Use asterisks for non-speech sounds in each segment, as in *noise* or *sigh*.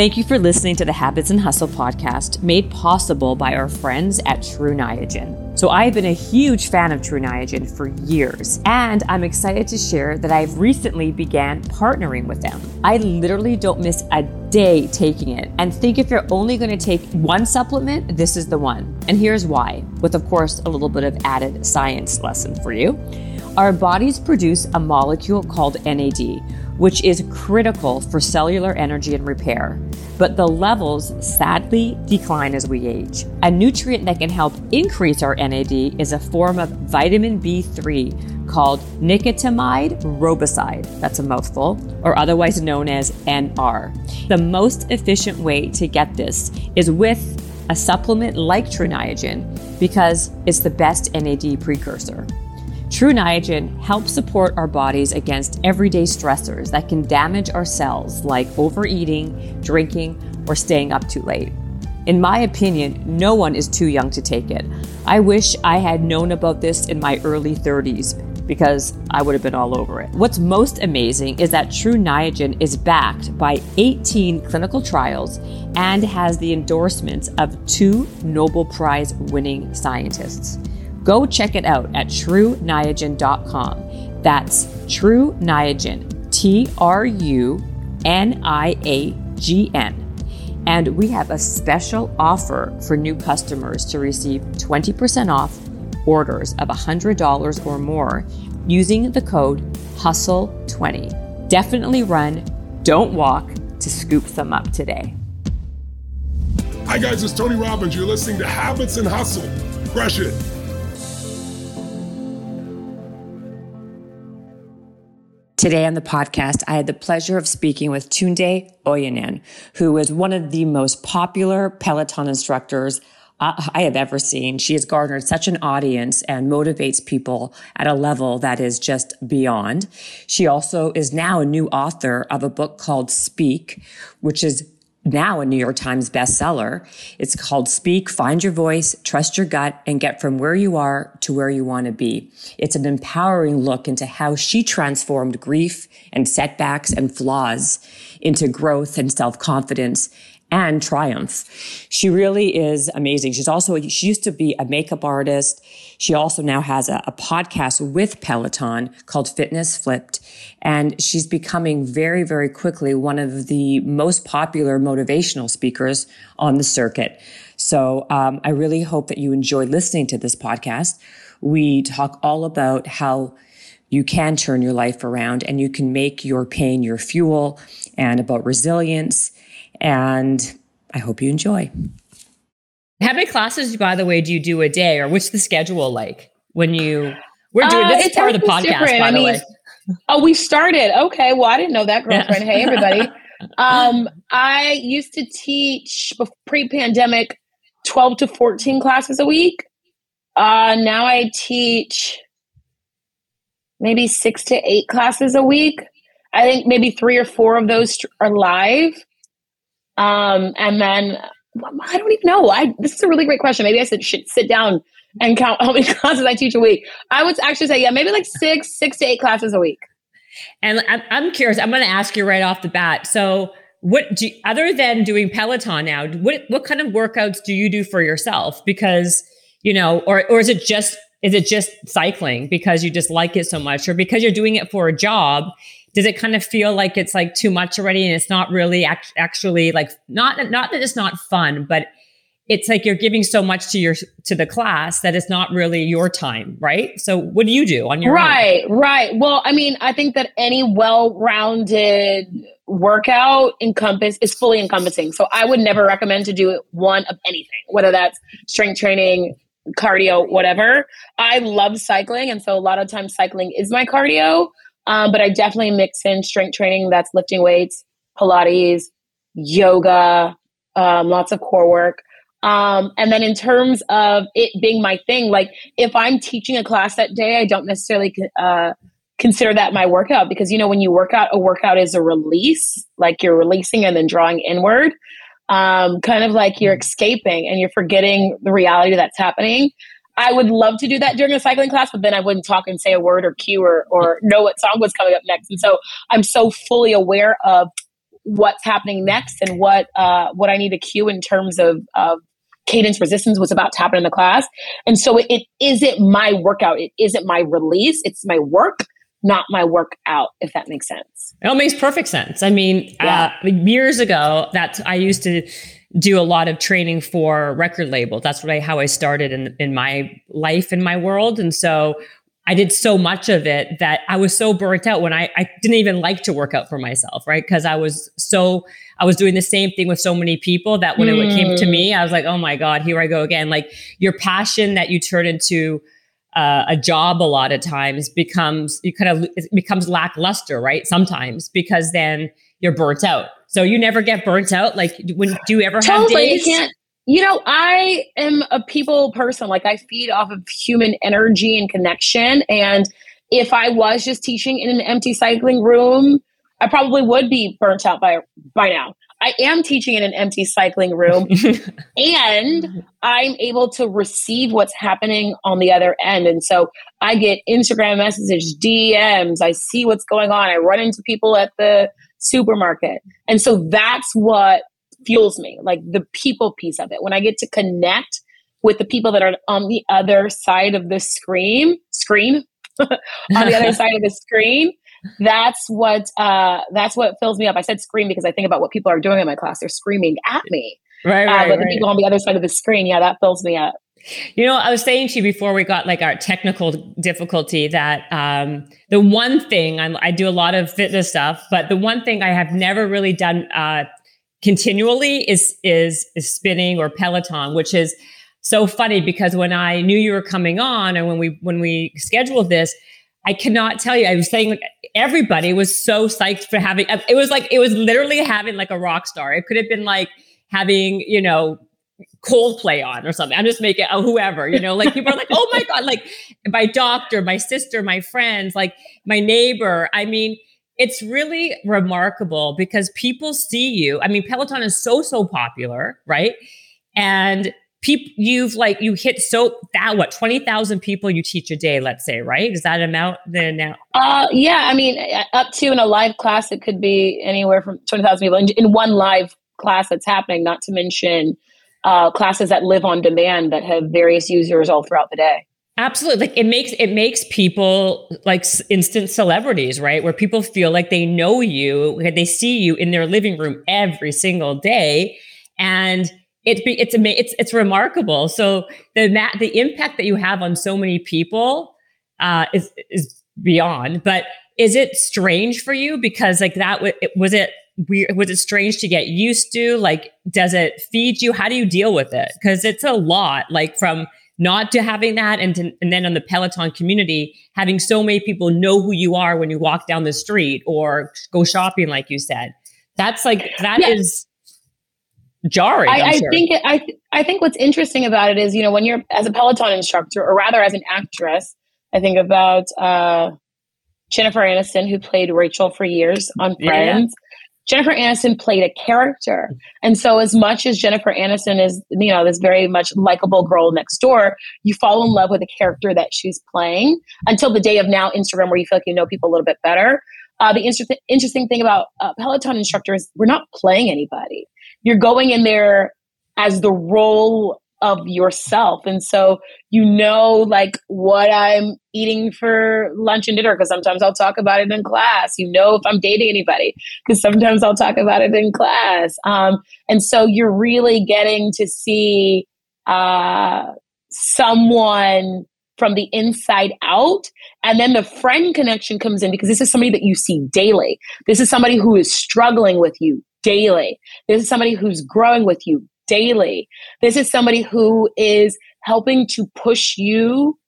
Thank you for listening to the Habits and Hustle podcast made possible by our friends at Tru Niagen. So, I've been a huge fan of Tru Niagen for years, and I'm excited to share that I've recently began partnering with them. I literally don't miss a day taking it and think if you're only going to take one supplement, this is the one. And here's why, with of course a little bit of added science lesson for you. Our bodies produce a molecule called NAD which is critical for cellular energy and repair. But the levels sadly decline as we age. A nutrient that can help increase our NAD is a form of vitamin B3 called nicotinamide riboside. That's a mouthful, or otherwise known as NR. The most efficient way to get this is with a supplement like Tru Niagen because it's the best NAD precursor. Tru Niagen helps support our bodies against everyday stressors that can damage our cells, like overeating, drinking, or staying up too late. In my opinion, no one is too young to take it. I wish I had known about this in my early 30s because I would have been all over it. What's most amazing is that Tru Niagen is backed by 18 clinical trials and has the endorsements of two Nobel Prize winning scientists. Go check it out at truniagen.com. That's Tru Niagen, T R U N I A G N. And we have a special offer for new customers to receive 20% off orders of $100 or more using the code HUSTLE20. Definitely run, don't walk to scoop some up today. Hi, guys, it's Tony Robbins. You're listening to Habits and Hustle. Crush it. Today on the podcast, I had the pleasure of speaking with Tunde Oyeneyin, who is one of the most popular Peloton instructors uh, I have ever seen. She has garnered such an audience and motivates people at a level that is just beyond. She also is now a new author of a book called Speak, which is now a New York Times bestseller. It's called Speak, Find Your Voice, Trust Your Gut, and Get From Where You Are to Where You Want to Be. It's an empowering look into how she transformed grief and setbacks and flaws into growth and self-confidence and triumph. She really is amazing. She's also, she used to be a makeup artist. She also now has a, a, podcast with Peloton called Fitness Flipped. And she's becoming very, very quickly one of the most popular motivational speakers on the circuit. So um, I really hope that you enjoy listening to this podcast. We talk all about how you can turn your life around and you can make your pain your fuel and about resilience and I hope you enjoy. How many classes, by the way, do you do a day, or what's the schedule like when you? We're doing uh, this is part of the podcast, different. by I the mean, way. Oh, we started. Okay, well, I didn't know that, girlfriend. hey, everybody. *laughs* um, I used to teach pre-pandemic, twelve to fourteen classes a week. Uh, now I teach maybe six to eight classes a week. I think maybe three or four of those are live. Um, and then I don't even know. I this is a really great question. Maybe I should sit down and count how many *laughs* classes I teach a week. I would actually say, yeah, maybe like six, six to eight classes a week. And I'm, I'm curious. I'm going to ask you right off the bat. So, what do other than doing Peloton now? What what kind of workouts do you do for yourself? Because you know, or or is it just is it just cycling because you just like it so much, or because you're doing it for a job? Does it kind of feel like it's like too much already and it's not really act- actually like not not that it's not fun but it's like you're giving so much to your to the class that it's not really your time right? So what do you do on your right own? right. Well i mean i think that any well-rounded workout encompass is fully encompassing. So i would never recommend to do one of anything whether that's strength training cardio whatever. I love cycling and so a lot of times cycling is my cardio um, but I definitely mix in strength training that's lifting weights, Pilates, yoga, um, lots of core work. Um, and then in terms of it being my thing, like if I'm teaching a class that day, I don't necessarily uh, consider that my workout because you know when you work out, a workout is a release, like you're releasing and then drawing inward. Um, kind of like you're escaping and you're forgetting the reality that's happening. I would love to do that during a cycling class, but then I wouldn't talk and say a word or cue or, or know what song was coming up next. And so I'm so fully aware of what's happening next and what uh, what I need to cue in terms of, of cadence resistance was about to happen in the class. And so it, it isn't my workout. It isn't my release. It's my work, not my workout, if that makes sense. It all makes perfect sense. I mean, yeah. uh, years ago, that I used to do a lot of training for record labels. That's I, how I started in, in my life, in my world. And so I did so much of it that I was so burnt out when I, I didn't even like to work out for myself, right? Because I was so, I was doing the same thing with so many people that when mm. it came to me, I was like, oh my God, here I go again. Like your passion that you turn into uh, a job a lot of times becomes, you kind of, it becomes lackluster, right? Sometimes because then you're burnt out. So you never get burnt out. Like when do you ever totally, have days? You can't, you know, I am a people person. Like I feed off of human energy and connection. And if I was just teaching in an empty cycling room, I probably would be burnt out by by now. I am teaching in an empty cycling room *laughs* and I'm able to receive what's happening on the other end. And so I get Instagram messages, DMs, I see what's going on. I run into people at the supermarket. And so that's what fuels me, like the people piece of it. When I get to connect with the people that are on the other side of the screen, screen, *laughs* on the other side of the screen, that's what uh, that's what fills me up. I said scream because I think about what people are doing in my class. They're screaming at me. Right, right, uh, but the people on the other side of the screen, yeah, that fills me up. You know, I was saying to you before we got like our technical difficulty that um, the one thing I'm, i do a lot of fitness stuff, but the one thing I have never really done uh, continually is is is spinning or Peloton, which is so funny because when I knew you were coming on and when we when we scheduled this, I cannot tell you. I was saying everybody was so psyched for having. It was like it was literally having like a rock star. It could have been like having you know Coldplay on or something. I'm just making oh, whoever, you know, like people are like, oh my God, like my doctor, my sister, my friends, like my neighbor. I mean, it's really remarkable because people see you. I mean, Peloton is so, so popular, right? And people you've like you hit so that what 20,000 people you teach a day let's say right is that amount the now uh yeah i mean up to in a live class it could be anywhere from 20,000 people in, in, one live class that's happening not to mention uh, classes that live on demand that have various users all throughout the day Absolutely. Like it makes it makes people like instant celebrities, right? Where people feel like they know you, they see you in their living room every single day and it's it's it's it's remarkable. So the the impact that you have on so many people uh, is is beyond. But is it strange for you because like that was it weird? Was it strange to get used to? Like, does it feed you? How do you deal with it? Because it's a lot. Like from not to having that and to, and then on the peloton community having so many people know who you are when you walk down the street or go shopping like you said that's like that yeah. is jarring i, I sure. think it, i i think what's interesting about it is you know when you're as a peloton instructor or rather as an actress i think about uh jennifer aniston who played rachel for years on friends Jennifer Aniston played a character. And so as much as Jennifer Aniston is, you know, this very much likable girl next door, you fall in love with the character that she's playing until the day of now Instagram where you feel like you know people a little bit better. Uh, the inter- interesting thing about uh, Peloton instructors, we're not playing anybody. You're going in there as the role of yourself. And so you know like what I'm eating for lunch and dinner because sometimes I'll talk about it in class. You know if I'm dating anybody because sometimes I'll talk about it in class. Um, and so you're really getting to see uh, someone from the inside out. And then the friend connection comes in because this is somebody that you see daily. This is somebody who is struggling with you daily. This is somebody who's growing with you daily. This is somebody who is helping to push you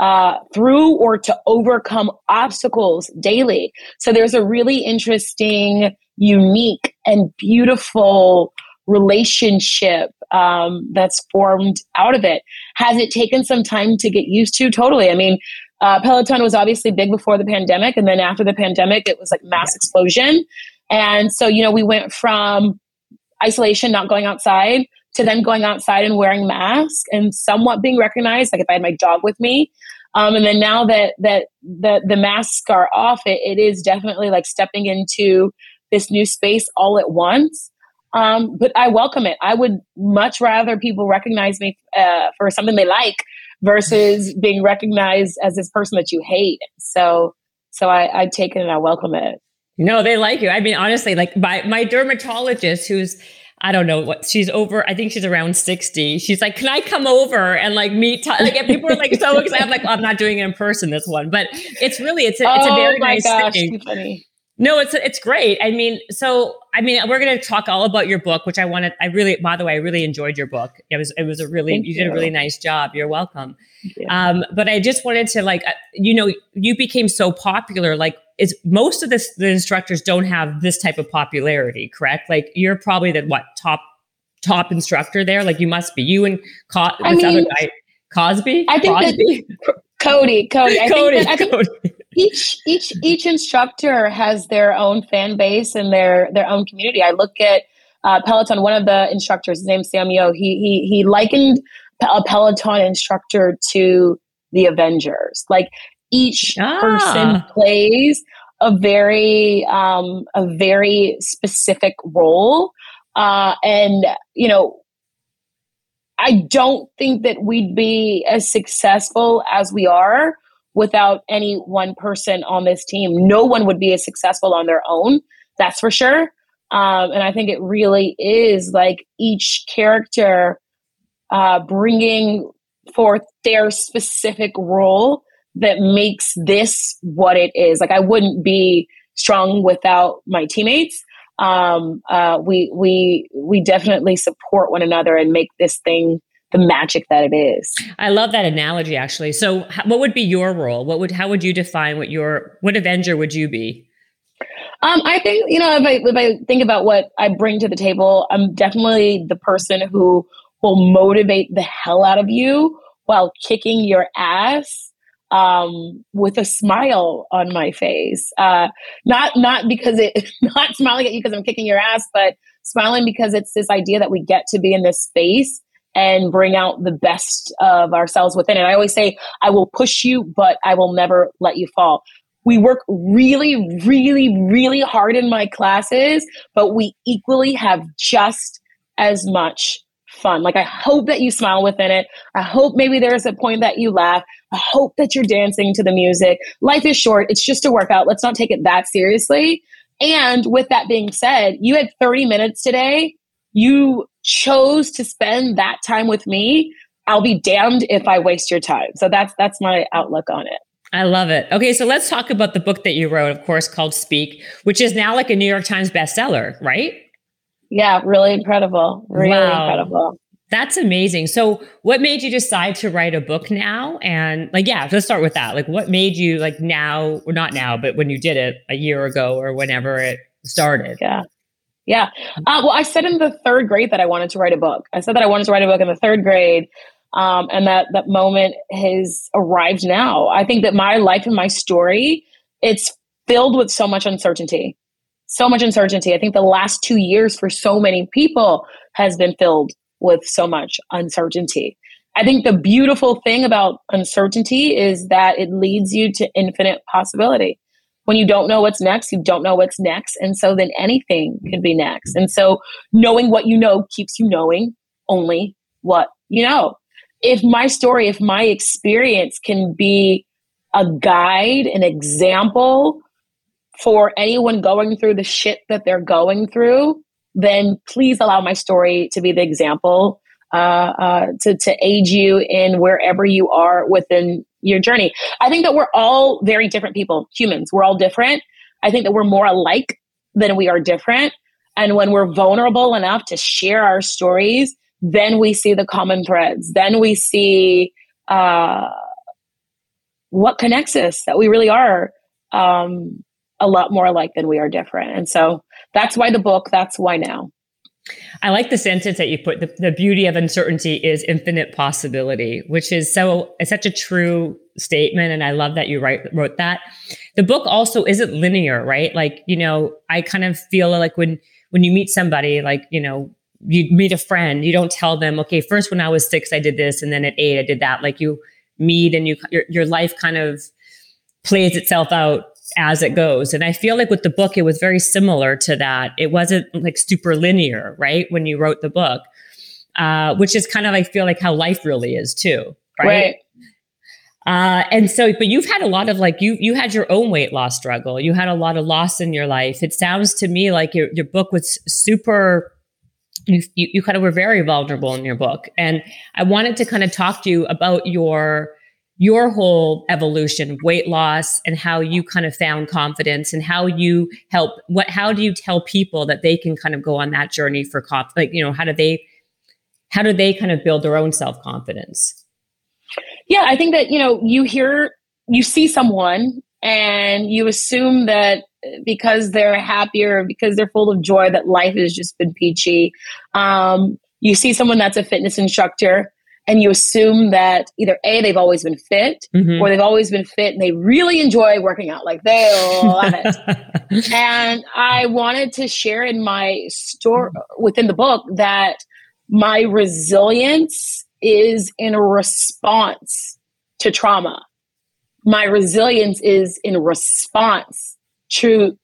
uh, through or to overcome obstacles daily. So there's a really interesting, unique, and beautiful relationship um, that's formed out of it. Has it taken some time to get used to? Totally. I mean, uh, Peloton was obviously big before the pandemic, and then after the pandemic, it was like mass explosion. And so, you know, we went from isolation, not going outside, to then going outside and wearing masks and somewhat being recognized, like if I had my dog with me. Um, and then now that that the the masks are off, it, it is definitely like stepping into this new space all at once. Um, but I welcome it. I would much rather people recognize me uh, for something they like versus being recognized as this person that you hate. So, so I, I take it and I welcome it. No, they like you. I mean, honestly, like my my dermatologist, who's I don't know what she's over. I think she's around 60. She's like, can I come over and like meet? T-? Like people are like so *laughs* excited. I'm like, well, I'm not doing it in person this one, but it's really, it's a, it's a very oh nice gosh, thing. No, it's it's great. I mean, so I mean, we're going to talk all about your book, which I wanted. I really, by the way, I really enjoyed your book. It was it was a really you, you, did a really nice job. You're welcome. Um, but I just wanted to like, uh, you know, you became so popular. Like, is most of this the instructors don't have this type of popularity, correct? Like, you're probably the what top top instructor there. Like, you must be you and Co- this mean, other guy, Cosby. I think Cosby? that Cody, Cody, I Cody, think, that, I think Cody each each each instructor has their own fan base and their their own community. I look at uh, Peloton. One of the instructors, his name's Sam Yo. He he he likened a Peloton instructor to the Avengers. Like each ah. person plays a very um, a very specific role, uh, and you know. I don't think that we'd be as successful as we are without any one person on this team. No one would be as successful on their own, that's for sure. Um, and I think it really is like each character uh, bringing forth their specific role that makes this what it is. Like I wouldn't be strong without my teammates. Um, uh, we we we definitely support one another and make this thing the magic that it is. I love that analogy actually. So what would be your role? What would how would you define what your what Avenger would you be? Um, I think you know if I if I think about what I bring to the table, I'm definitely the person who will motivate the hell out of you while kicking your ass um, with a smile on my face. Uh, not not because it *laughs* not smiling at you because I'm kicking your ass, but smiling because it's this idea that we get to be in this space and bring out the best of ourselves within it. I always say, I will push you, but I will never let you fall. We work really, really, really hard in my classes, but we equally have just as much fun. Like, I hope that you smile within it. I hope maybe there's a point that you laugh. I hope that you're dancing to the music. Life is short. It's just a workout. Let's not take it that seriously. And with that being said, you had 30 minutes today. You chose to spend that time with me, I'll be damned if I waste your time. So that's that's my outlook on it. I love it. Okay, so let's talk about the book that you wrote, of course, called Speak, which is now like a New York Times bestseller, right? Yeah, really incredible. Really wow. incredible. That's amazing. So, what made you decide to write a book now? And like, yeah, let's start with that. Like, what made you like now, or not now, but when you did it a year ago or whenever it started? Yeah. Yeah. Uh, well, I said in the third grade that I wanted to write a book. I said that I wanted to write a book in the third grade. Um, and that that moment has arrived now. I think that my life and my story, it's filled with so much uncertainty. So much uncertainty. I think the last two years for so many people has been filled with so much uncertainty. I think the beautiful thing about uncertainty is that it leads you to infinite possibility when you don't know what's next, you don't know what's next. And so then anything could be next. And so knowing what you know keeps you knowing only what you know. If my story, if my experience can be a guide, an example for anyone going through the shit that they're going through, then please allow my story to be the example uh, uh, to, to aid you in wherever you are within your journey. I think that we're all very different people, humans. We're all different. I think that we're more alike than we are different. And when we're vulnerable enough to share our stories, then we see the common threads. Then we see uh, what connects us, that we really are um, a lot more alike than we are different. And so that's why the book, that's why now. I like the sentence that you put. The, the beauty of uncertainty is infinite possibility, which is so it's such a true statement, and I love that you write, wrote that. The book also isn't linear, right? Like you know, I kind of feel like when when you meet somebody, like you know, you meet a friend, you don't tell them, okay, first when I was six, I did this, and then at eight, I did that. Like you meet and you your your life kind of plays itself out as it goes. And I feel like with the book, it was very similar to that. It wasn't like super linear, right? When you wrote the book, uh, which is kind of, I feel like how life really is too, right? right. Uh, and so, but you've had a lot of like you you had your own weight loss struggle. You had a lot of loss in your life. It sounds to me like your your book was super. You, you, you kind of were very vulnerable in your book, and I wanted to kind of talk to you about your your whole evolution, weight loss, and how you kind of found confidence, and how you help. What? How do you tell people that they can kind of go on that journey for confidence? Like you know, how do they? How do they kind of build their own self confidence? Yeah, I think that, you know, you hear, you see someone and you assume that because they're happier, because they're full of joy, that life has just been peachy. Um, you see someone that's a fitness instructor and you assume that either A, they've always been fit, mm-hmm. or they've always been fit and they really enjoy working out. Like they love it. *laughs* and I wanted to share in my story within the book that my resilience is in response to trauma. My resilience is in response to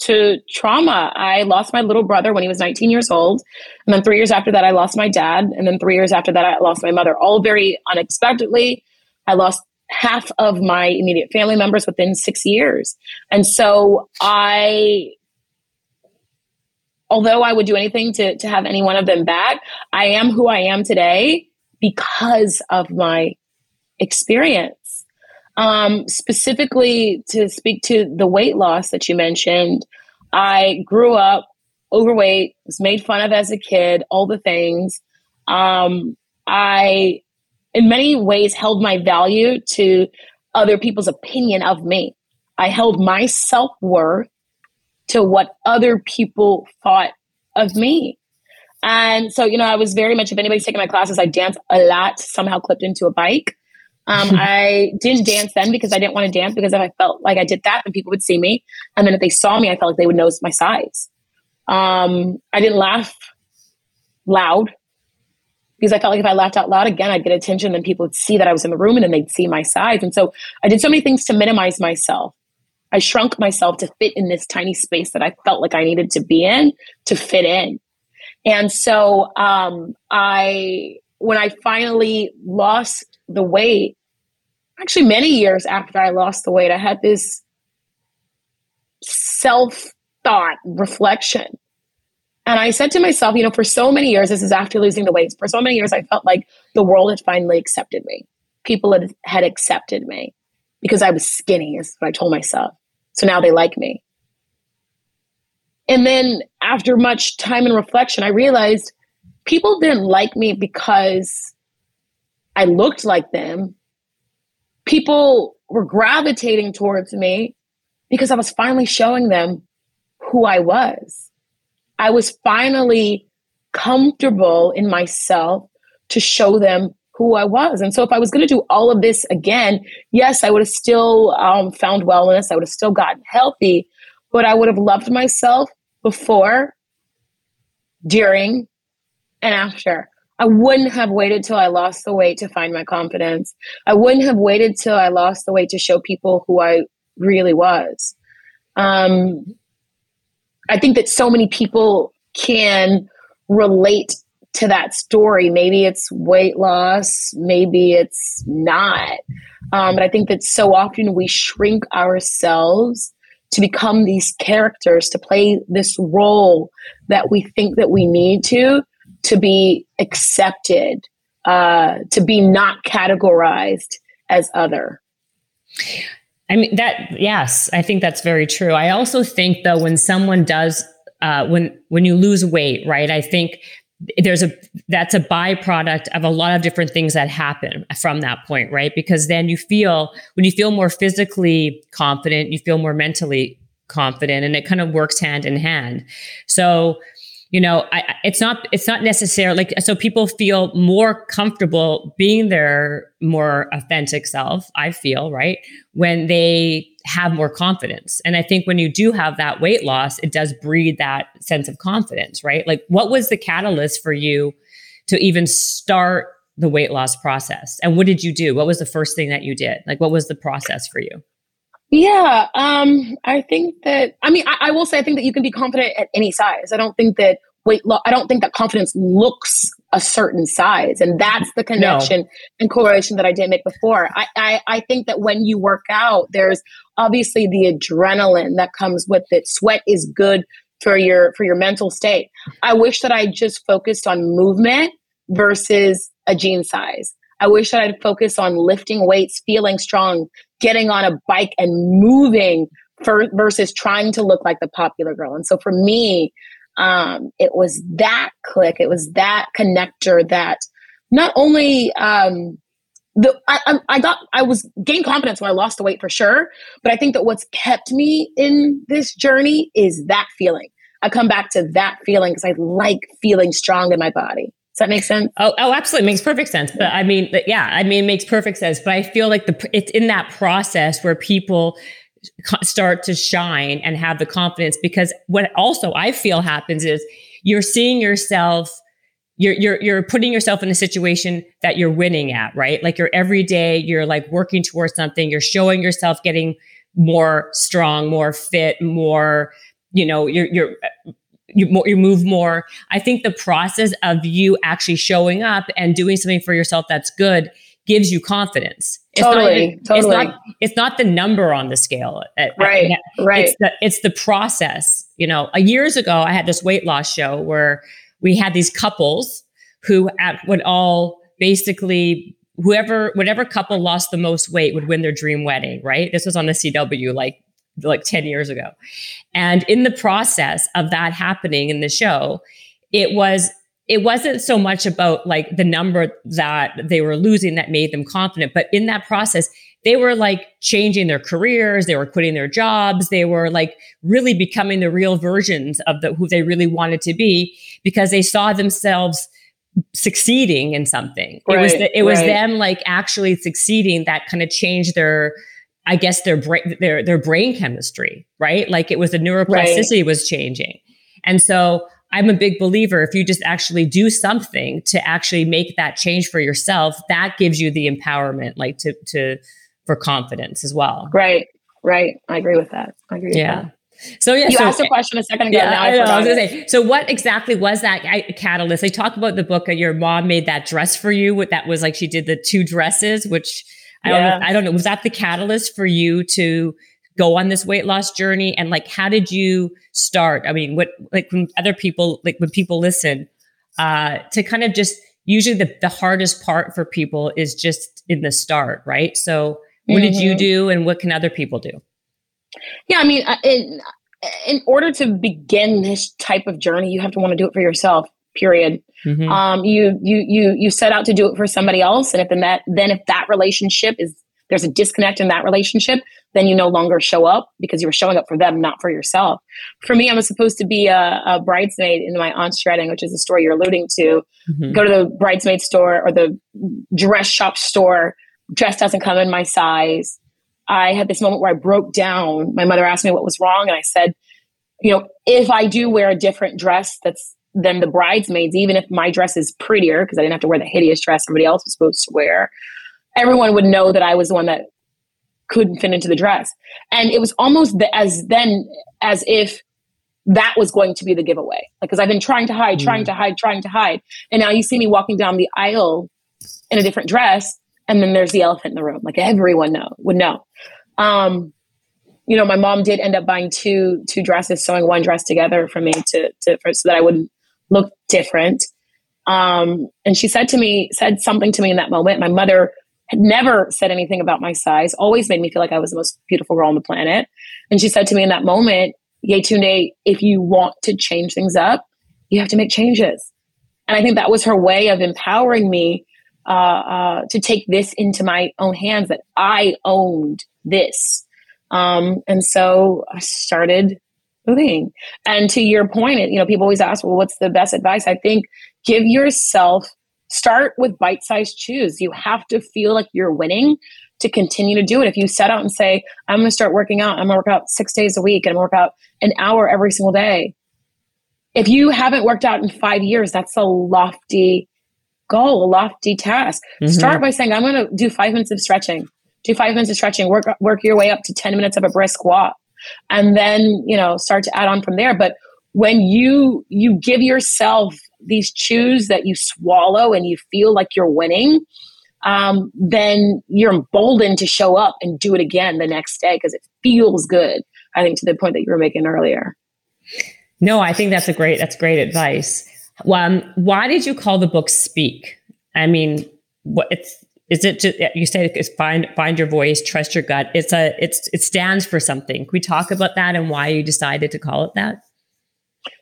to trauma. I lost my little brother when he was 19 years old. And then three years after that, I lost my dad. And then three years after that, I lost my mother, all very unexpectedly. I lost half of my immediate family members within six years. And so I although I would do anything to, to have any one of them back, I am who I am today because of my experience. Um, specifically, to speak to the weight loss that you mentioned, I grew up overweight, was made fun of as a kid, all the things. Um, I, in many ways, held my value to other people's opinion of me. I held my self worth to what other people thought of me. And so, you know, I was very much, if anybody's taking my classes, I dance a lot, somehow clipped into a bike. Um, *laughs* I didn't dance then because I didn't want to dance because if I felt like I did that, then people would see me. And then if they saw me, I felt like they would notice my size. Um, I didn't laugh loud because I felt like if I laughed out loud again, I'd get attention. Then people would see that I was in the room and then they'd see my size. And so I did so many things to minimize myself. I shrunk myself to fit in this tiny space that I felt like I needed to be in to fit in. And so um, I, when I finally lost the weight, actually many years after I lost the weight, I had this self thought reflection. And I said to myself, you know, for so many years, this is after losing the weight, for so many years, I felt like the world had finally accepted me. People had, had accepted me because I was skinny, is what I told myself. So now they like me. And then after much time and reflection, I realized people didn't like me because I looked like them. People were gravitating towards me because I was finally showing them who I was. I was finally comfortable in myself to show them who I was. And so if I was going to do all of this again, yes, I would have still um, found wellness. I would have still gotten healthy, but I would have loved myself before, during, and after. I wouldn't have waited till I lost the weight to find my confidence. I wouldn't have waited till I lost the weight to show people who I really was. Um, I think that so many people can relate to that story. Maybe it's weight loss, maybe it's not. Um, but I think that so often we shrink ourselves to become these characters, to play this role that we think that we need to, to be accepted, uh, to be not categorized as other. I mean that yes, I think that's very true. I also think though when someone does uh, when when you lose weight, right? I think there's a that's a byproduct of a lot of different things that happen from that point right because then you feel when you feel more physically confident you feel more mentally confident and it kind of works hand in hand so you know I, it's not it's not necessarily like so people feel more comfortable being their more authentic self i feel right when they have more confidence. And i think when you do have that weight loss it does breed that sense of confidence right? Like what was the catalyst for you to even start the weight loss process? And what did you do? What was the first thing that you did? Like what was the process for you Yeah, um, I think that. I mean, I, I, will say I think that you can be confident at any size. I don't think that weight loss. I don't think that confidence looks a certain size, and that's the connection no. and correlation that I didn't make before. I, I I think that when you work out, there's obviously the adrenaline that comes with it. Sweat is good for your for your mental state. I wish that I just focused on movement versus a jean size. I wish that I'd focus on lifting weights, feeling strong, getting on a bike and moving for, versus trying to look like the popular girl. And so for me, um, it was that click, it was that connector that not only um, the I, I got I was gained confidence when I lost the weight for sure, but I think that what's kept me in this journey is that feeling. I come back to that feeling because I like feeling strong in my body. Does that make sense? Oh, oh, absolutely, makes perfect sense. But I mean, yeah, I mean, it makes perfect sense. But I feel like the it's in that process where people start to shine and have the confidence because what also I feel happens is you're seeing yourself you're you're you're putting yourself in a situation that you're winning at, right? Like you're every day you're like working towards something, you're showing yourself getting more strong, more fit, more you know, you're you're you, more, you move more. I think the process of you actually showing up and doing something for yourself that's good gives you confidence. It's totally, not totally. It's not, it's not the number on the scale. Uh, uh, right, right. It's the, it's the process. You know, a years ago, I had this weight loss show where we had these couples who at, would all basically whoever whatever couple lost the most weight would win their dream wedding right this was on the cw like like 10 years ago. And in the process of that happening in the show, it was it wasn't so much about like the number that they were losing that made them confident, but in that process, they were like changing their careers, they were quitting their jobs, they were like really becoming the real versions of the who they really wanted to be because they saw themselves succeeding in something. Right, it was the, it was right. them like actually succeeding that kind of changed their I guess their brain their their brain chemistry, right? Like it was the neuroplasticity right. was changing. And so I'm a big believer if you just actually do something to actually make that change for yourself, that gives you the empowerment like to to for confidence as well. Right. Right. I agree with that. I agree yeah. That. So yeah, you so, asked a question a second ago. Yeah, now I, know, I was gonna say. So what exactly was that catalyst? They talk about the book. Uh, Your mom made that dress for you. What that was like she did the two dresses, which I yeah. don't know. I don't know. Was that the catalyst for you to go on this weight loss journey? And like, how did you start? I mean, what like when other people like when people listen, uh, to kind of just usually the the hardest part for people is just in the start, right? So, what mm-hmm. did you mm-hmm. do, and what can other people do? Yeah, I mean, uh, in in order to begin this type of journey, you have to want to do it for yourself period. Mm-hmm. Um, you you you you set out to do it for somebody else, and if then that then if that relationship is there's a disconnect in that relationship, then you no longer show up because you were showing up for them, not for yourself. For me, I was supposed to be a, a bridesmaid in my aunt's wedding, which is the story you're alluding to. Mm-hmm. Go to the bridesmaid store or the dress shop store. Dress doesn't come in my size. I had this moment where I broke down. My mother asked me what was wrong, and I said, you know, if I do wear a different dress that's than the bridesmaids, even if my dress is prettier, because I didn't have to wear the hideous dress somebody else was supposed to wear, everyone would know that I was the one that couldn't fit into the dress. And it was almost the, as then as if that was going to be the giveaway. Because I've been trying to hide, mm. trying to hide, trying to hide. And now you see me walking down the aisle in a different dress, and then there's the elephant in the room. Like everyone know would know. Um, you know, my mom did end up buying two two dresses, sewing one dress together for me to to for, so that I wouldn't looked different. Um, and she said to me, said something to me in that moment. My mother had never said anything about my size, always made me feel like I was the most beautiful girl on the planet. And she said to me in that moment, Yetunde, if you want to change things up, you have to make changes. And I think that was her way of empowering me uh, uh, to take this into my own hands that I owned this. Um, and so I started moving. And to your point, you know, people always ask, well, what's the best advice? I think give yourself, start with bite sized chews. You have to feel like you're winning to continue to do it. If you set out and say, I'm going to start working out, I'm going to work out six days a week and I'm going to work out an hour every single day. If you haven't worked out in five years, that's a lofty goal, a lofty task. Mm-hmm. Start by saying, I'm going to do five minutes of stretching do five minutes of stretching, work work your way up to 10 minutes of a brisk walk. And then, you know, start to add on from there. But when you you give yourself these chews that you swallow and you feel like you're winning, um, then you're emboldened to show up and do it again the next day because it feels good. I think to the point that you were making earlier. No, I think that's a great that's great advice. Um, why did you call the book "Speak"? I mean, what it's is it just you say it's find find your voice, trust your gut. It's a it's it stands for something. Can we talk about that and why you decided to call it that?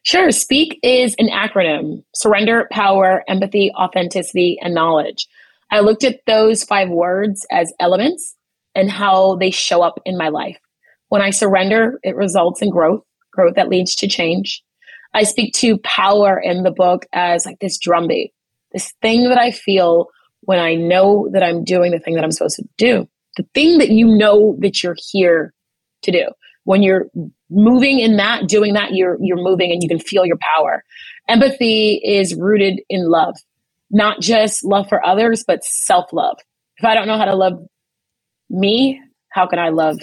Sure. Speak is an acronym: surrender, power, empathy, authenticity, and knowledge. I looked at those five words as elements and how they show up in my life. When I surrender, it results in growth, growth that leads to change. I speak to power in the book as like this drumbeat, this thing that I feel when I know that I'm doing the thing that I'm supposed to do, the thing that you know that you're here to do. When you're moving in that, doing that, you're you're moving and you can feel your power. Empathy is rooted in love, not just love for others, but self-love. If I don't know how to love me, how can I love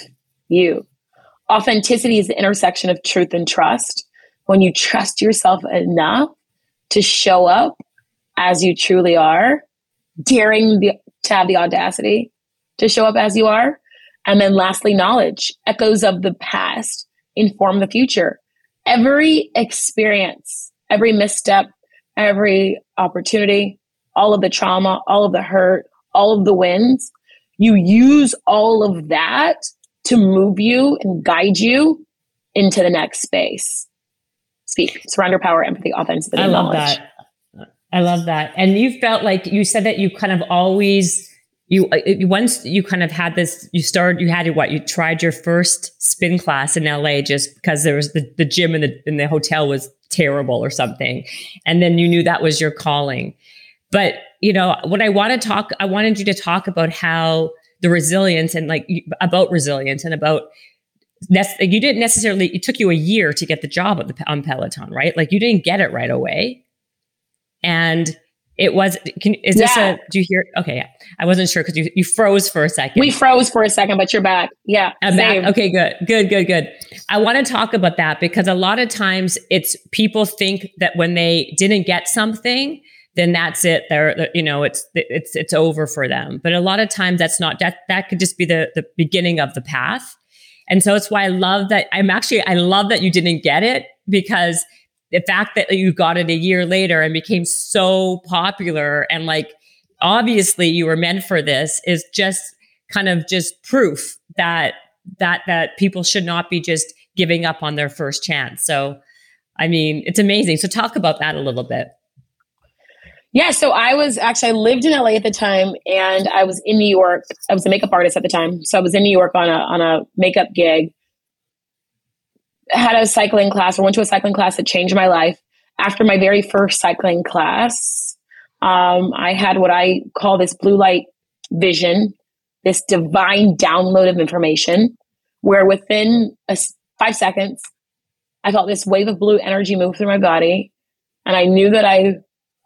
you? Authenticity is the intersection of truth and trust. When you trust yourself enough to show up as you truly are, daring the, to have the audacity to show up as you are. And then lastly, knowledge. Echoes of the past inform the future. Every experience, every misstep, every opportunity, all of the trauma, all of the hurt, all of the wins, you use all of that to move you and guide you into the next space. Speak, surrender, power, empathy, authenticity, I love knowledge. that. I love that. And you felt like you said that you kind of always you uh, once you kind of had this you started you had what you tried your first spin class in LA just because there was the, the gym in the in the hotel was terrible or something. And then you knew that was your calling. But you know what I want to talk I wanted you to talk about how the resilience and like about resilience and about you didn't necessarily it took you a year to get the job the on Peloton right? Like you didn't get it right away and it was can is this a do you hear okay yeah. I wasn't sure because you, you froze for a second. We froze for a second but you're back. Yeah I'm back. okay good. Good good good. I want to talk about that because a lot of times it's people think that when they didn't get something then that's it. They're you know it's it's it's over for them. But a lot of times that's not that that could just be the the beginning of the path. And so it's why i love that i'm actually i love that you didn't get it because the fact that you got it a year later and became so popular and like obviously you were meant for this is just kind of just proof that that that people should not be just giving up on their first chance. So i mean it's amazing. So talk about that a little bit. Yeah so i was actually i lived in la at the time and i was in new york. I was a makeup artist at the time. So i was in new york on a on a makeup gig had a cycling class or went to a cycling class that changed my life. After my very first cycling class, um, I had what I call this blue light vision, this divine download of information, where within a, five seconds, I felt this wave of blue energy move through my body. And I knew that I,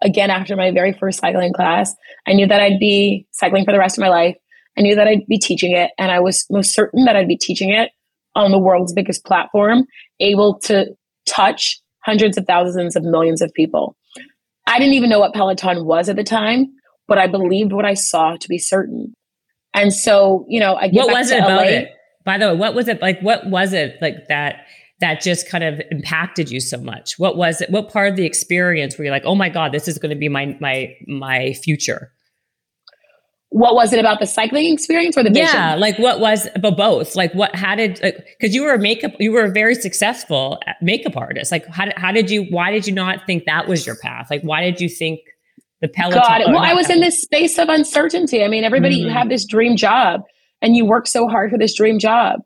again, after my very first cycling class, I knew that I'd be cycling for the rest of my life. I knew that I'd be teaching it. And I was most certain that I'd be teaching it on the world's biggest platform, able to touch hundreds of thousands of millions of people. I didn't even know what Peloton was at the time, but I believed what I saw to be certain. And so, you know, I get what was it about it? By the way, what was it like? What was it like that that just kind of impacted you so much? What was it? What part of the experience were you like, oh my god, this is going to be my my my future? What was it about the cycling experience or the vision? Yeah, like what was about both? Like what how did because like, you were a makeup you were a very successful makeup artist. Like how how did you why did you not think that was your path? Like why did you think the Peloton? God, well, I was in this space of uncertainty. I mean, everybody mm-hmm. you have this dream job and you work so hard for this dream job.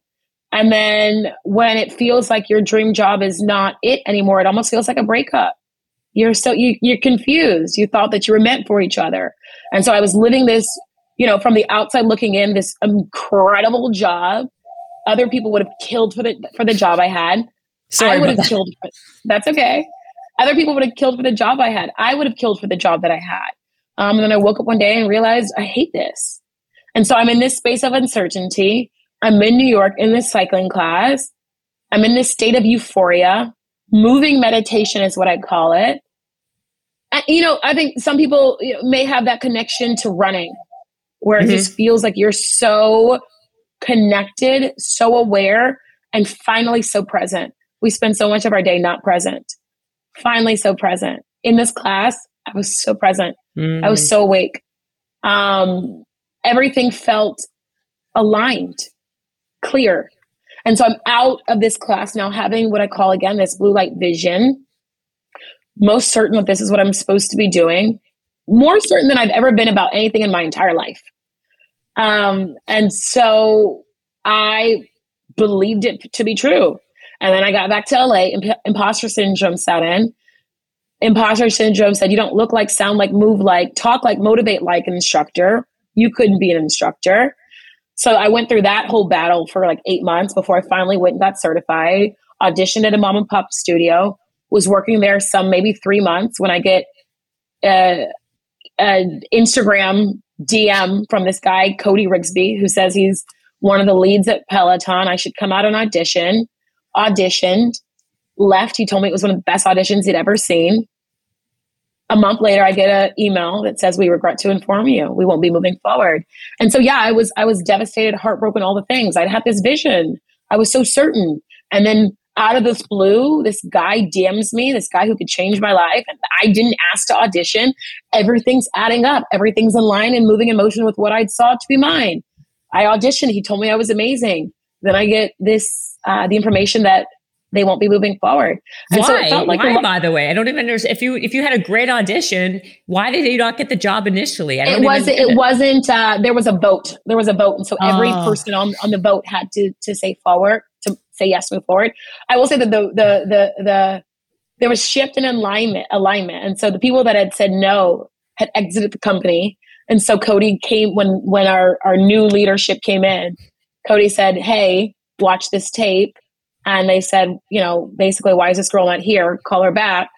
And then when it feels like your dream job is not it anymore, it almost feels like a breakup. You're so you you're confused. You thought that you were meant for each other. And so I was living this you know, from the outside looking in, this incredible job. Other people would have killed for the for the job I had. Sorry I would have that. killed. For, that's okay. Other people would have killed for the job I had. I would have killed for the job that I had. Um, and then I woke up one day and realized I hate this. And so I'm in this space of uncertainty. I'm in New York in this cycling class. I'm in this state of euphoria. Moving meditation is what I call it. And, you know, I think some people you know, may have that connection to running where mm-hmm. it just feels like you're so connected, so aware, and finally so present. We spend so much of our day not present. Finally, so present. In this class, I was so present. Mm. I was so awake. Um, everything felt aligned, clear. And so I'm out of this class now having what I call again this blue light vision. Most certain that this is what I'm supposed to be doing. More certain than I've ever been about anything in my entire life. Um, and so I believed it to be true. And then I got back to LA, imp- imposter syndrome set in. Imposter syndrome said, You don't look like, sound like, move like, talk like, motivate like an instructor. You couldn't be an instructor. So I went through that whole battle for like eight months before I finally went and got certified, auditioned at a mom and pop studio, was working there some maybe three months when I get an Instagram DM from this guy, Cody Rigsby, who says he's one of the leads at Peloton. I should come out and audition. Auditioned, left. He told me it was one of the best auditions he'd ever seen. A month later, I get an email that says, "We regret to inform you, we won't be moving forward." And so, yeah, I was I was devastated, heartbroken, all the things. I'd had this vision. I was so certain, and then out of this blue, this guy DMs me, this guy who could change my life. And I didn't ask to audition. Everything's adding up. Everything's in line and moving in motion with what I'd sought to be mine. I auditioned. He told me I was amazing. Then I get this, uh, the information that they won't be moving forward. And why? So it felt like why, by the way? I don't even understand. If you if you had a great audition, why did you not get the job initially? it wasn't. It, it, wasn't. Uh, there was a vote. There was a vote, and so every oh. person on on the vote had to to say forward say yes, move forward. I will say that the the the the there was shift in alignment alignment, and so the people that had said no had exited the company, and so Cody came when when our our new leadership came in. Cody said, "Hey, watch this tape," and they said, you know, basically, why is this girl not here? Call her back.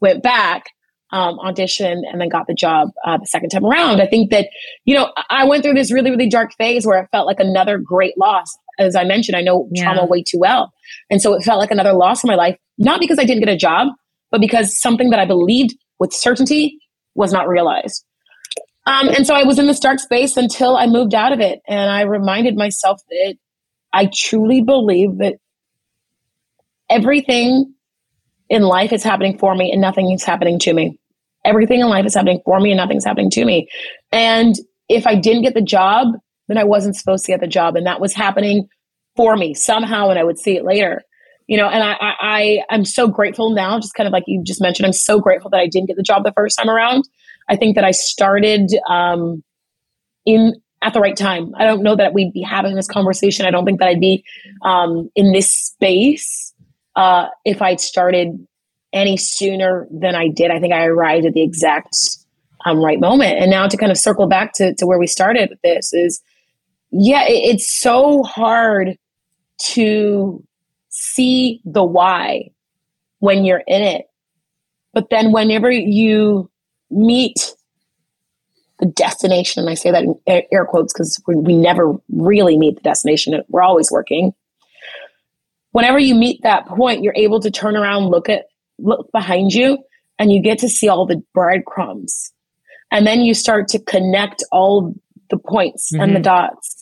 Went back. Um, auditioned and then got the job uh, the second time around. I think that, you know, I went through this really, really dark phase where it felt like another great loss as I mentioned, I know yeah. trauma way too well. And so it felt like another loss in my life, not because I didn't get a job, but because something that I believed with certainty was not realized. Um, and so I was in this dark space until I moved out of it. And I reminded myself that I truly believe that everything in life is happening for me and nothing is happening to me. Everything in life is happening for me and nothing's happening to me. And if I didn't get the job, then I wasn't supposed to get the job. And that was happening for me somehow, and I would see it later. You know, and I, I, I'm so grateful now, just kind of like you just mentioned, I'm so grateful that I didn't get the job the first time around. I think that I started um, in at the right time. I don't know that we'd be having this conversation. I don't think that I'd be um, in this space uh, if I'd started any sooner than I did. I think I arrived at the exact um, right moment. And now to kind of circle back to, to where we started with this is yeah, it, it's so hard to see the why when you're in it. But then whenever you meet the destination, and I say that in air quotes because we never really meet the destination, we're always working. Whenever you meet that point, you're able to turn around, look at look behind you, and you get to see all the breadcrumbs. And then you start to connect all the points mm-hmm. and the mm-hmm. dots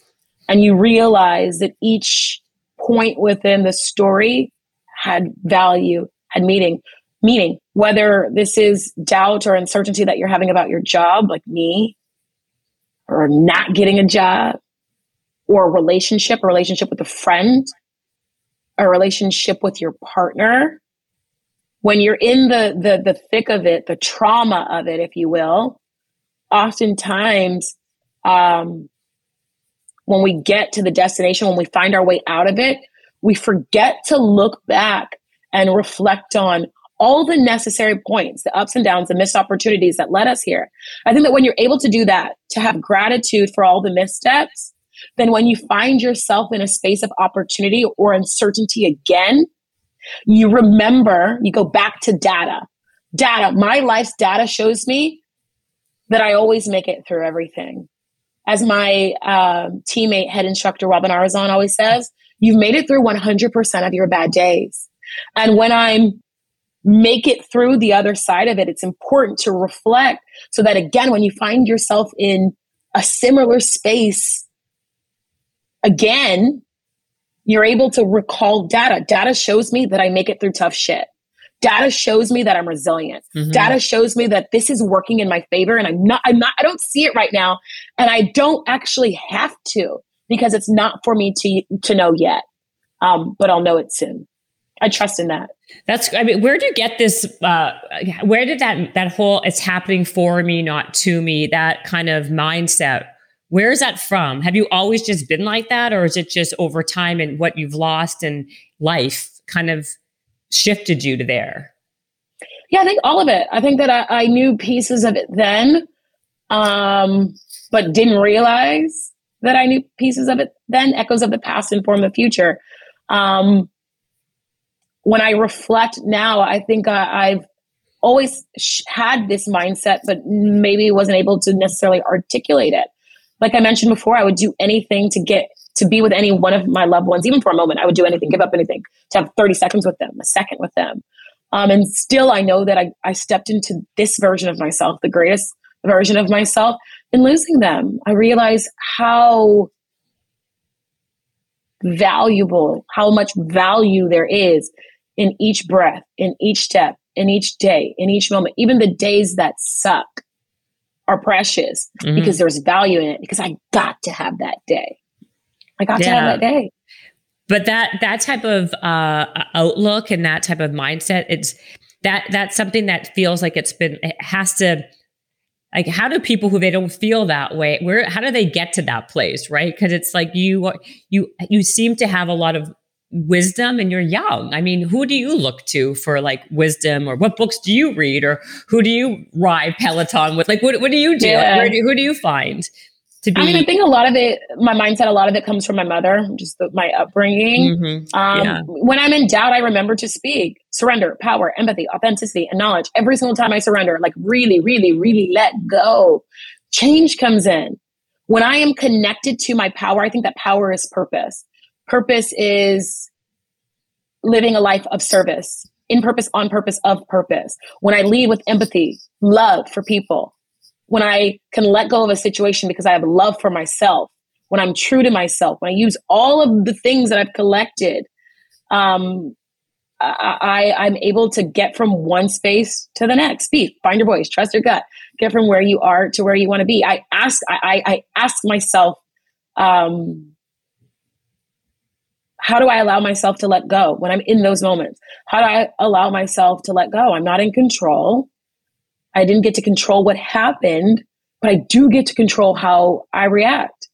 and you realize that each point within the story had value, had meaning. Meaning, whether this is doubt or uncertainty that you're having about your job, like me, or not getting a job, or a relationship, a relationship with a friend, a relationship with your partner, when you're in the the the thick of it, the trauma of it, if you will, oftentimes um, when we get to the destination, when we find our way out of it, we forget to look back and reflect on all the necessary points, the ups and downs, the missed opportunities that led us here. I think that when you're able to do that, to have gratitude for all the missteps, then when you find yourself in a space of opportunity or uncertainty again, you remember, you go back to data. Data, my life's data shows me that I always make it through everything. As my uh, teammate, head instructor Robin Arzon always says, you've made it through 100% of your bad days. And when I'm make it through the other side of it, it's important to reflect so that again, when you find yourself in a similar space again, you're able to recall data. Data shows me that I make it through tough shit. Data shows me that I'm resilient. Mm-hmm. Data shows me that this is working in my favor and I'm not I'm not I don't see it right now and I don't actually have to because it's not for me to to know yet. Um, but I'll know it soon. I trust in that. That's I mean, where do you get this uh where did that that whole it's happening for me, not to me, that kind of mindset where is that from? Have you always just been like that, or is it just over time and what you've lost in life kind of shifted you to there? Yeah, I think all of it. I think that I, I knew pieces of it then, um, but didn't realize that I knew pieces of it then. Echoes of the past inform the future. Um, when I reflect now, I think I, I've always sh- had this mindset, but maybe wasn't able to necessarily articulate it like I mentioned before, I would do anything to get to be with any one of my loved ones, even for a moment. I would do anything, give up anything to have 30 seconds with them, a second with them. Um, and still, I know that I, I stepped into this version of myself, the greatest version of myself, in losing them. I realized how valuable, how much value there is in each breath, in each step, in each day, in each moment, even the days that suck are precious mm-hmm. because there's value in it because I got to have that day. I got yeah. to have that day. But that that type of uh, outlook and that type of mindset, it's that that's something that feels like it's been it has to like how do people who they don't feel that way where how do they get to that place right because it's like you you you seem to have a lot of wisdom and you're young. I mean, who do you look to for like wisdom or what books do you read or who do you ride Peloton with? Like, what, what do you do? Yeah. do who do you find? To be- I mean, I think a lot of it, my mindset, a lot of it comes from my mother, just the, my upbringing. Mm-hmm. Um, yeah. When I'm in doubt, I remember to speak, surrender, power, empathy, authenticity, and knowledge. Every single time I surrender, like really, really, really let go, change comes in. When I am connected to my power, I think that power is purpose. Purpose is living a life of service, in purpose, on purpose, of purpose. When I lead with empathy, love for people, when I can let go of a situation because I have love for myself, when I'm true to myself, when I use all of the things that I've collected, um, I, I'm able to get from one space to the next. Speak, find your voice, trust your gut, get from where you are to where you want to be. I ask, I, I ask myself, um, how do I allow myself to let go when I'm in those moments? How do I allow myself to let go? I'm not in control. I didn't get to control what happened, but I do get to control how I react.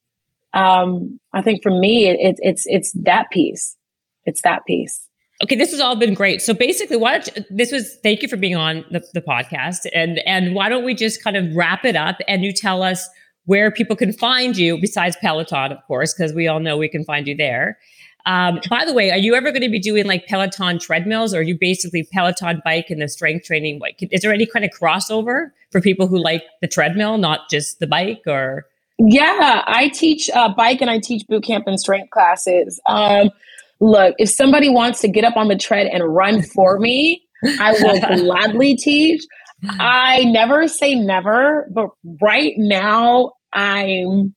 Um, I think for me, it, it's it's that piece. It's that piece. Okay, this has all been great. So basically, why don't you, this was thank you for being on the, the podcast, and and why don't we just kind of wrap it up and you tell us where people can find you besides Peloton, of course, because we all know we can find you there. Um, by the way, are you ever going to be doing like Peloton treadmills or are you basically Peloton bike and the strength training? Like, is there any kind of crossover for people who like the treadmill, not just the bike or? Yeah, I teach uh, bike and I teach boot camp and strength classes. Um, look, if somebody wants to get up on the tread and run for me, I will *laughs* gladly teach. I never say never, but right now I'm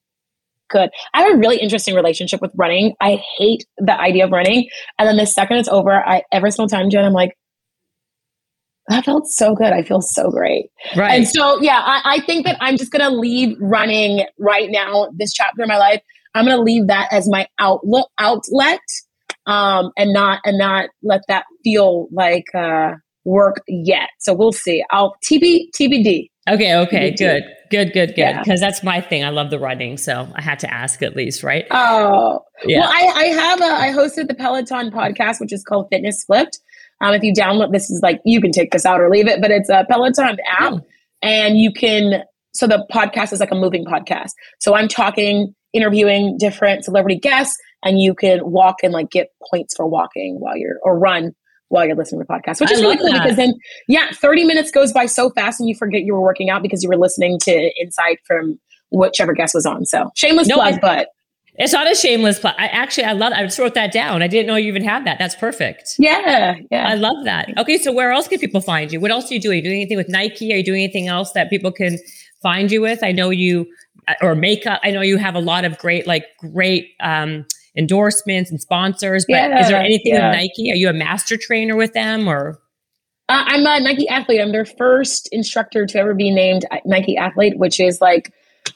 good. I have a really interesting relationship with running. I hate the idea of running. And then the second it's over, I every single time, Jen, I'm like, that felt so good. I feel so great. Right. And so, yeah, I, I think that I'm just going to leave running right now, this chapter in my life. I'm going to leave that as my outlet, outlet, um, and not, and not let that feel like, uh, work yet. So we'll see. I'll TB, TBD. Okay. Okay. TBD. Good. Good, good, good. Because yeah. that's my thing. I love the running, so I had to ask at least, right? Oh, yeah. Well, I, I have a I hosted the Peloton podcast, which is called Fitness Flipped. Um, if you download this, is like you can take this out or leave it, but it's a Peloton app, oh. and you can. So the podcast is like a moving podcast. So I'm talking, interviewing different celebrity guests, and you can walk and like get points for walking while you're or run while you're listening to the podcast, which is really cool that. because then, yeah, 30 minutes goes by so fast and you forget you were working out because you were listening to insight from whichever guest was on. So shameless no, plug, I, but it's not a shameless plug. I actually, I love. I just wrote that down. I didn't know you even had that. That's perfect. Yeah, yeah. I love that. Okay, so where else can people find you? What else are you doing? Are you doing anything with Nike? Are you doing anything else that people can find you with? I know you or makeup. I know you have a lot of great, like great um, endorsements and sponsors. But yeah, is there anything yeah. with Nike? Are you a master trainer with them or? Uh, I'm a Nike athlete. I'm their first instructor to ever be named Nike athlete, which is like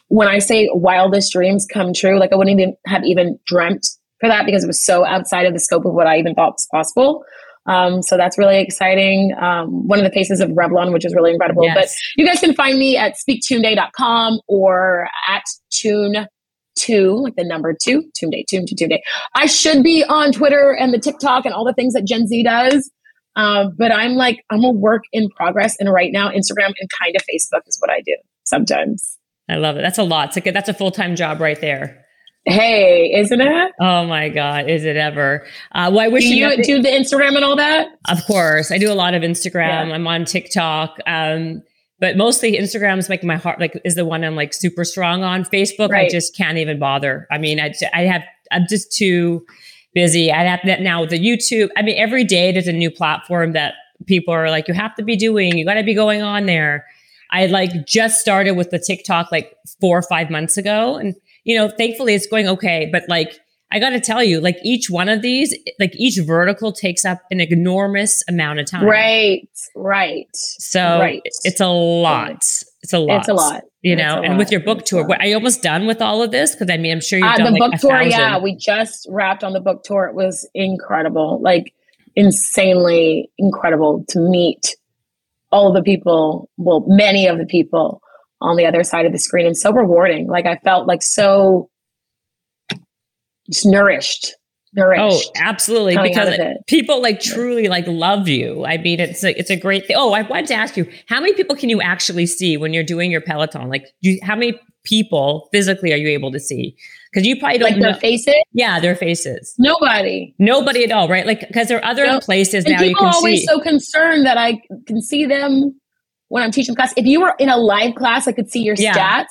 when I say wildest dreams come true. Like I wouldn't even have even dreamt for that because it was so outside of the scope of what I even thought was possible. Um, so that's really exciting. Um, one of the faces of Revlon, which is really incredible. Yes. But you guys can find me at speaktuneday.com or at tune two, like the number two, tune day, tune to tune day. I should be on Twitter and the TikTok and all the things that Gen Z does. Um, but I'm like, I'm a work in progress. And right now, Instagram and kind of Facebook is what I do sometimes. I love it. That's a lot. It's a, that's a full time job right there. Hey, isn't it? Oh my God, is it ever? Uh, well, I wish do you, you do the Instagram and all that. Of course, I do a lot of Instagram. Yeah. I'm on TikTok, um, but mostly Instagram is making my heart like is the one I'm like super strong on. Facebook, right. I just can't even bother. I mean, I I have I'm just too busy. I have that now the YouTube. I mean, every day there's a new platform that people are like, you have to be doing. You got to be going on there. I like just started with the TikTok like four or five months ago, and you know, thankfully it's going okay. But like, I got to tell you, like each one of these, like each vertical takes up an enormous amount of time. Right, right. So right. it's a lot. It's a lot. It's a lot. You know, and lot. with your book tour, are you almost done with all of this? Because I mean, I'm sure you've uh, done the like book tour. Thousand. Yeah, we just wrapped on the book tour. It was incredible, like insanely incredible to meet all the people. Well, many of the people on the other side of the screen and so rewarding. Like I felt like so just nourished. Oh, nourished. Oh, absolutely. Because people like truly like love you. I mean, it's a, it's a great thing. Oh, I wanted to ask you, how many people can you actually see when you're doing your Peloton? Like, you, how many people physically are you able to see? Because you probably don't like their faces. Yeah, their faces. Nobody. Nobody at all, right? Like because there are other nope. places and now. People are always see. so concerned that I can see them when I'm teaching class. If you were in a live class, I could see your yeah. stats.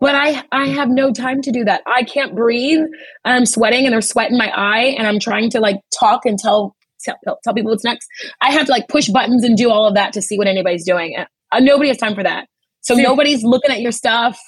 But I I have no time to do that. I can't breathe. I'm sweating and there's sweat in my eye and I'm trying to like talk and tell tell, tell people what's next. I have to like push buttons and do all of that to see what anybody's doing. Uh, nobody has time for that. So nobody's looking at your stuff.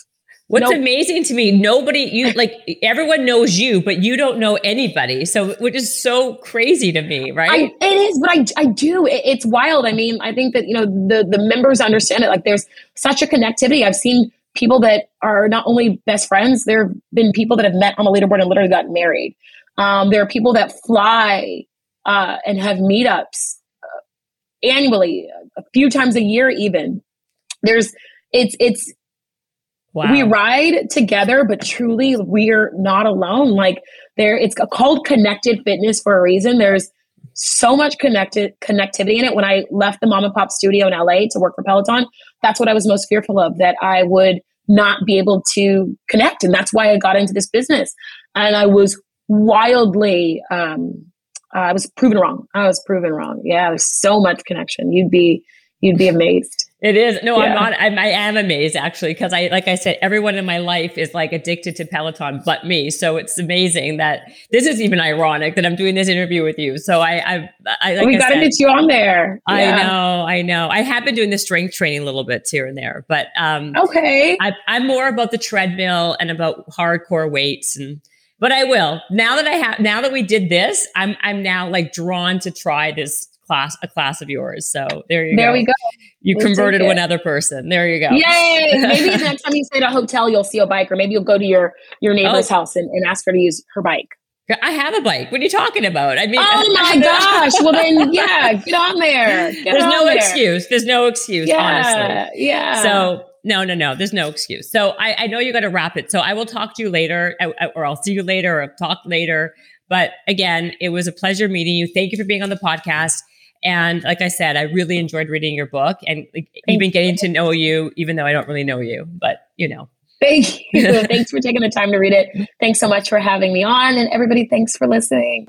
What's nope. amazing to me, nobody you like everyone knows you, but you don't know anybody. So which is so crazy to me, right? I, it is, but I I do. It, it's wild. I mean, I think that you know the the members understand it. Like there's such a connectivity. I've seen people that are not only best friends. There have been people that have met on the leaderboard and literally got married. Um, there are people that fly uh, and have meetups uh, annually, a few times a year, even. There's it's it's Wow. We ride together, but truly we're not alone. Like there, it's called connected fitness for a reason. There's so much connected connectivity in it. When I left the mom and pop studio in LA to work for Peloton, that's what I was most fearful of, that I would not be able to connect. And that's why I got into this business. And I was wildly, um, I was proven wrong. I was proven wrong. Yeah, there's so much connection. You'd be, you'd be amazed. It is. No, yeah. I'm not. I'm, I am amazed actually because I, like I said, everyone in my life is like addicted to Peloton, but me. So it's amazing that this is even ironic that I'm doing this interview with you. So I, I, I like we got to get you on there. Yeah. I know. I know. I have been doing the strength training a little bit here and there, but um, okay. I, I'm more about the treadmill and about hardcore weights and. But I will now that I have now that we did this, I'm I'm now like drawn to try this class a class of yours. So there you there go. we go. You we'll converted another person. There you go. Yay! *laughs* Maybe the next time you stay at a hotel, you'll see a bike, or maybe you'll go to your your neighbor's oh. house and, and ask her to use her bike. I have a bike. What are you talking about? I mean, oh my *laughs* gosh. Well, then, yeah, get on there. *laughs* Get There's on no there. excuse. There's no excuse, yeah, honestly. Yeah. So, no, no, no. There's no excuse. So, I, I know you got to wrap it. So, I will talk to you later, uh, uh, or I'll see you later, or talk later. But again, it was a pleasure meeting you. Thank you for being on the podcast. And like I said, I really enjoyed reading your book and like, even getting to know you, even though I don't really know you, but you know. Thank *laughs* you. thanks for taking the time to read it. Thanks so much for having me on. And everybody, thanks for listening.